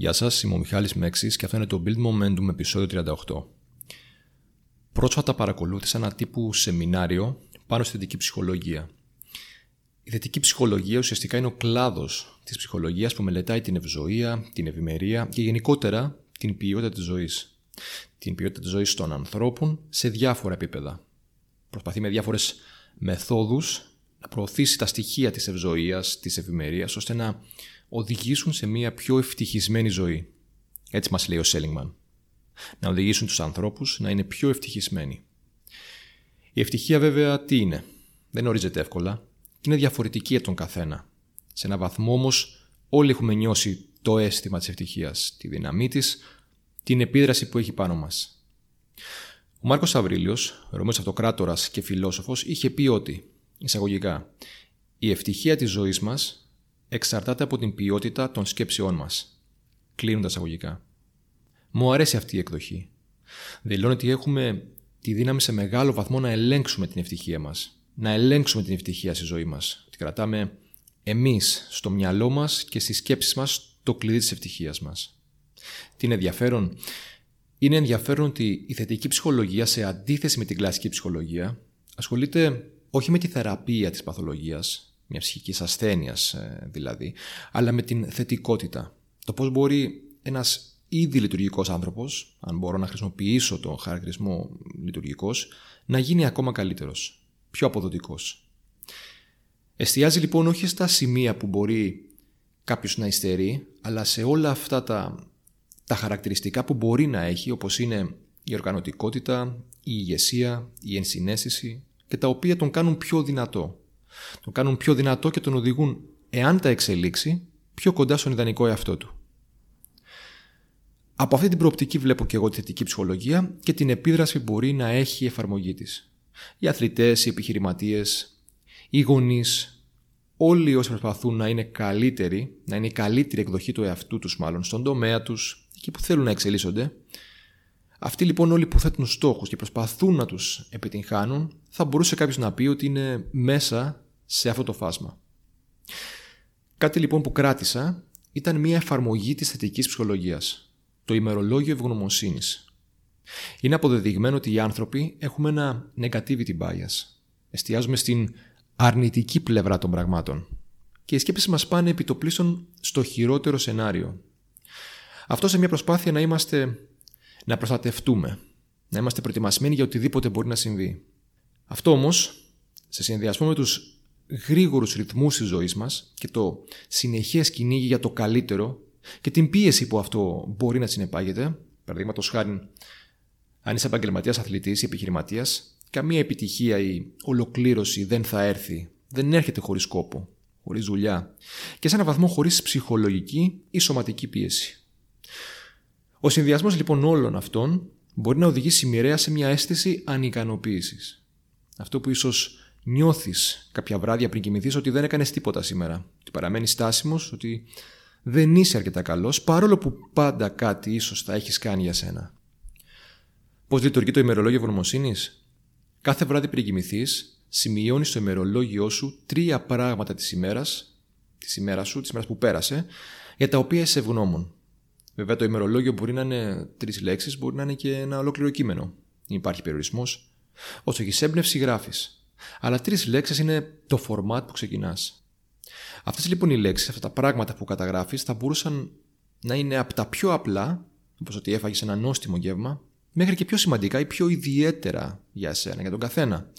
Γεια σας, είμαι ο Μιχάλης Μέξης και αυτό είναι το Build Momentum επεισόδιο 38. Πρόσφατα παρακολούθησα ένα τύπου σεμινάριο πάνω στη θετική ψυχολογία. Η θετική ψυχολογία ουσιαστικά είναι ο κλάδος της ψυχολογίας που μελετάει την ευζοία, την ευημερία και γενικότερα την ποιότητα της ζωής. Την ποιότητα της ζωής των ανθρώπων σε διάφορα επίπεδα. Προσπαθεί με διάφορες μεθόδους να προωθήσει τα στοιχεία της ευζοίας, της ευημερίας, ώστε να οδηγήσουν σε μια πιο ευτυχισμένη ζωή. Έτσι μας λέει ο Σέλιγμαν. Να οδηγήσουν τους ανθρώπους να είναι πιο ευτυχισμένοι. Η ευτυχία βέβαια τι είναι; Δεν ορίζεται εύκολα και είναι διαφορετική από τον καθένα. Σε ένα βαθμό όμως όλοι έχουμε νιώσει το αίσθημα της ευτυχίας, τη δύναμή της, την επίδραση που έχει πάνω μας. Ο Μάρκος Αβρίλιος, Ρωμαίος Αυτοκράτορας και φιλόσοφος, είχε πει ότι, εισαγωγικά, η ευτυχία της ζωής μας εξαρτάται από την ποιότητα των σκέψεών μας. Κλείνοντας αγωγικά. Μου αρέσει αυτή η εκδοχή. Δηλώνει ότι έχουμε τη δύναμη σε μεγάλο βαθμό να ελέγξουμε την ευτυχία μας. Να ελέγξουμε την ευτυχία στη ζωή μας. Ότι κρατάμε εμείς στο μυαλό μας και στις σκέψεις μας το κλειδί της ευτυχίας μας. Τι είναι ενδιαφέρον. Είναι ενδιαφέρον ότι η θετική ψυχολογία σε αντίθεση με την κλασική ψυχολογία ασχολείται όχι με τη θεραπεία της παθολογίας μιας ψυχικής ασθένειας ε, δηλαδή, αλλά με την θετικότητα. Το πώς μπορεί ένας ήδη λειτουργικός άνθρωπος, αν μπορώ να χρησιμοποιήσω τον χαρακτηρισμό λειτουργικός, να γίνει ακόμα καλύτερος, πιο αποδοτικός. Εστιάζει λοιπόν όχι στα σημεία που μπορεί κάποιος να υστερεί, αλλά σε όλα αυτά τα, τα χαρακτηριστικά που μπορεί να έχει, όπως είναι η οργανωτικότητα, η ηγεσία, η ενσυναίσθηση και τα οποία τον κάνουν πιο δυνατό. Τον κάνουν πιο δυνατό και τον οδηγούν, εάν τα εξελίξει, πιο κοντά στον ιδανικό εαυτό του. Από αυτή την προοπτική βλέπω και εγώ τη θετική ψυχολογία και την επίδραση που μπορεί να έχει η εφαρμογή της. Οι αθλητές, οι επιχειρηματίες, οι γονείς, όλοι όσοι προσπαθούν να είναι καλύτεροι, να είναι η καλύτερη εκδοχή του εαυτού τους μάλλον, στον τομέα τους, εκεί που θέλουν να εξελίσσονται, αυτοί λοιπόν όλοι που θέτουν στόχους και προσπαθούν να τους επιτυγχάνουν, θα μπορούσε κάποιος να πει ότι είναι μέσα σε αυτό το φάσμα. Κάτι λοιπόν που κράτησα ήταν μια εφαρμογή της θετικής ψυχολογίας, το ημερολόγιο ευγνωμοσύνης. Είναι αποδεδειγμένο ότι οι άνθρωποι έχουμε ένα negativity bias. Εστιάζουμε στην αρνητική πλευρά των πραγμάτων και οι σκέψεις μας πάνε επί το πλήσον στο χειρότερο σενάριο. Αυτό σε μια προσπάθεια να είμαστε να προστατευτούμε, να είμαστε προετοιμασμένοι για οτιδήποτε μπορεί να συμβεί. Αυτό όμως, σε συνδυασμό με τους γρήγορους ρυθμούς της ζωής μας και το συνεχές κυνήγι για το καλύτερο και την πίεση που αυτό μπορεί να συνεπάγεται, παραδείγματος χάρη, αν είσαι επαγγελματίας αθλητής ή επιχειρηματίας, καμία επιτυχία ή ολοκλήρωση δεν θα έρθει, δεν έρχεται χωρίς κόπο, χωρίς δουλειά και σε έναν βαθμό χωρίς ψυχολογική ή σωματική πίεση. Ο συνδυασμός λοιπόν όλων αυτών μπορεί να οδηγήσει μοιραία σε μια αίσθηση ανικανοποίησης. Αυτό που ίσως νιώθεις κάποια βράδια πριν κοιμηθείς ότι δεν έκανες τίποτα σήμερα. Ότι παραμένεις στάσιμος, ότι δεν είσαι αρκετά καλός, παρόλο που πάντα κάτι ίσως θα έχεις κάνει για σένα. Πώς λειτουργεί το ημερολόγιο ευγνωμοσύνης, Κάθε βράδυ πριν κοιμηθείς, σημειώνεις στο ημερολόγιο σου τρία πράγματα της ημέρας, της ημέρας σου, της ημέρας που πέρασε, για τα οποία είσαι ευγνώμων. Βέβαια, το ημερολόγιο μπορεί να είναι τρεις λέξεις, μπορεί να είναι και ένα ολόκληρο κείμενο. Υπάρχει περιορισμός. Όσο έχει έμπνευση, γράφεις. Αλλά τρεις λέξεις είναι το format που ξεκινάς. Αυτές λοιπόν οι λέξεις, αυτά τα πράγματα που καταγράφεις, θα μπορούσαν να είναι από τα πιο απλά, όπως ότι έφαγες ένα νόστιμο γεύμα, μέχρι και πιο σημαντικά ή πιο ιδιαίτερα για εσένα, για τον καθένα.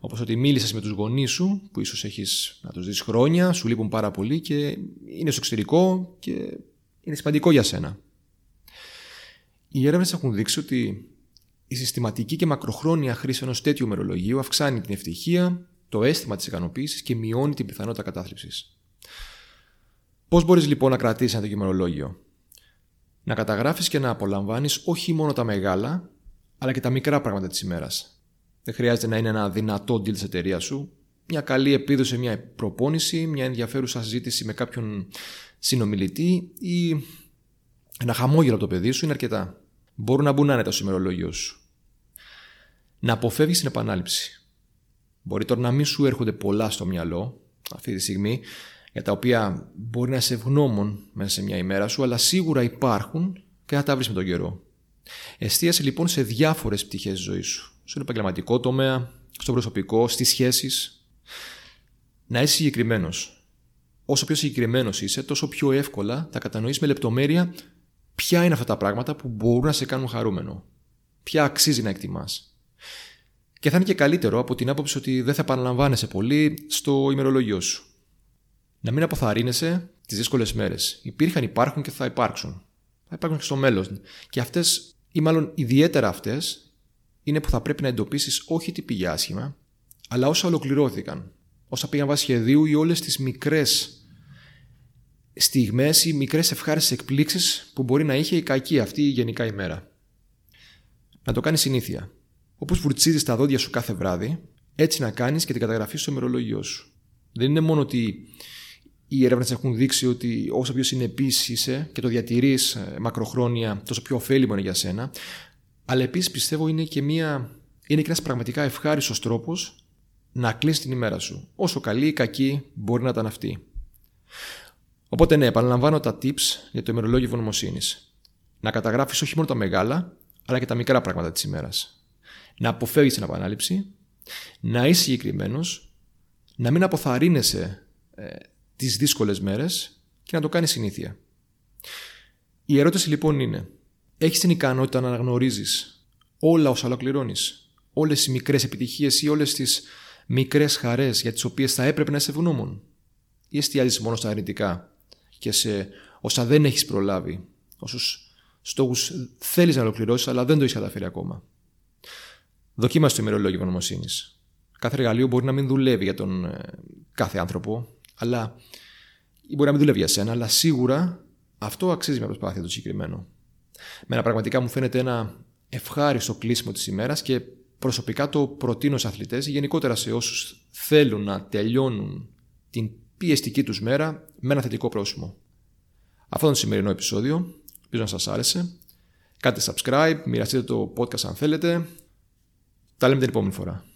Όπως ότι μίλησες με τους γονείς σου, που ίσως έχεις να τους δεις χρόνια, σου λείπουν πάρα πολύ και είναι στο εξωτερικό και είναι σημαντικό για σένα. Οι έρευνες έχουν δείξει ότι η συστηματική και μακροχρόνια χρήση ενός τέτοιου μερολογίου αυξάνει την ευτυχία, το αίσθημα της ικανοποίησης και μειώνει την πιθανότητα κατάθλιψης. Πώς μπορείς λοιπόν να κρατήσεις ένα τέτοιο μερολόγιο, Να καταγράφεις και να απολαμβάνεις όχι μόνο τα μεγάλα, αλλά και τα μικρά πράγματα της ημέρας. Δεν χρειάζεται να είναι ένα δυνατό deal της εταιρείας σου, μια καλή επίδοση, μια προπόνηση, μια ενδιαφέρουσα συζήτηση με κάποιον συνομιλητή ή ένα χαμόγελο από το παιδί σου είναι αρκετά. Μπορούν να μπουν άνετα στο ημερολόγιο σου. Να αποφεύγεις την επανάληψη. Μπορεί τώρα να μην σου έρχονται πολλά στο μυαλό αυτή τη στιγμή, για τα οποία μπορεί να είσαι ευγνώμων μέσα σε μια ημέρα σου, αλλά σίγουρα υπάρχουν και θα τα βρεις με τον καιρό. Εστίασε λοιπόν σε διάφορες πτυχές της ζωής σου. Στον επαγγελματικό τομέα, στο προσωπικό, στις σχέσεις. Να είσαι συγκεκριμένος. Όσο πιο συγκεκριμένος είσαι, τόσο πιο εύκολα θα κατανοείς με λεπτομέρεια ποια είναι αυτά τα πράγματα που μπορούν να σε κάνουν χαρούμενο. Ποια αξίζει να εκτιμάς. Και θα είναι και καλύτερο από την άποψη ότι δεν θα επαναλαμβάνεσαι πολύ στο ημερολόγιο σου. Να μην αποθαρρύνεσαι τις δύσκολες μέρες. Υπήρχαν, υπάρχουν και θα υπάρξουν. Θα υπάρξουν και στο μέλλον. Και αυτές, ή μάλλον ιδιαίτερα αυτές, είναι που θα πρέπει να εντοπίσεις όχι τι πήγε άσχημα, αλλά όσα ολοκληρώθηκαν. Όσα πήγαν βάσει σχεδίου ή όλες τις μικρές στιγμές ή μικρές ευχάριστες εκπλήξεις που μπορεί να είχε η κακή αυτή η γενικά ημέρα. Να το κάνει συνήθεια. Όπως βουρτσίζεις τα δόντια σου κάθε βράδυ, έτσι να κάνεις και την καταγραφή στο ημερολόγιο σου. Δεν είναι μόνο ότι οι έρευνες έχουν δείξει ότι όσο πιο συνεπής είσαι και το διατηρείς ε, μακροχρόνια, τόσο πιο ωφέλιμο είναι για σένα. Αλλά επίσης πιστεύω είναι και, μια, είναι και ένας πραγματικά ευχάριστος τρόπος να κλείσει την ημέρα σου. Όσο καλή ή κακή μπορεί να ήταν αυτή. Οπότε ναι, επαναλαμβάνω τα tips για το ημερολόγιο ευγνωμοσύνης. Να καταγράφεις όχι μόνο τα μεγάλα, αλλά και τα μικρά πράγματα της ημέρας. Να αποφεύγεις την επανάληψη, να είσαι συγκεκριμένος, να μην αποθαρρύνεσαι ε, τις δύσκολες μέρες και να το κάνεις συνήθεια. Η ερώτηση λοιπόν είναι, έχεις την ικανότητα να αναγνωρίζεις όλα όσα ολοκληρώνεις, όλες τις μικρές επιτυχίες ή όλες τις μικρές χαρές για τις οποίες θα έπρεπε να είσαι ευγνώμων ή εστιάζεις μόνο στα αρνητικά και σε όσα δεν έχεις προλάβει, όσους στόχους θέλεις να ολοκληρώσεις αλλά δεν το έχεις καταφέρει ακόμα. Δοκίμασε το ημερολόγιο ευγνωμοσύνης. Κάθε εργαλείο μπορεί να μην δουλεύει για τον ε, κάθε άνθρωπο, αλλά μπορεί να μην δουλεύει για σένα, αλλά σίγουρα αυτό αξίζει μια προσπάθεια το συγκεκριμένο. Μένα πραγματικά μου φαίνεται ένα ευχάριστο κλείσιμο της ημέρας και προσωπικά το προτείνω σε αθλητές ή γενικότερα σε όσους θέλουν να τελειώνουν την πιεστική τους μέρα με ένα θετικό πρόσημο. Αυτό είναι το σημερινό επεισόδιο. Ελπίζω να σας άρεσε. Κάντε subscribe, μοιραστείτε το podcast αν θέλετε. Τα λέμε την επόμενη φορά.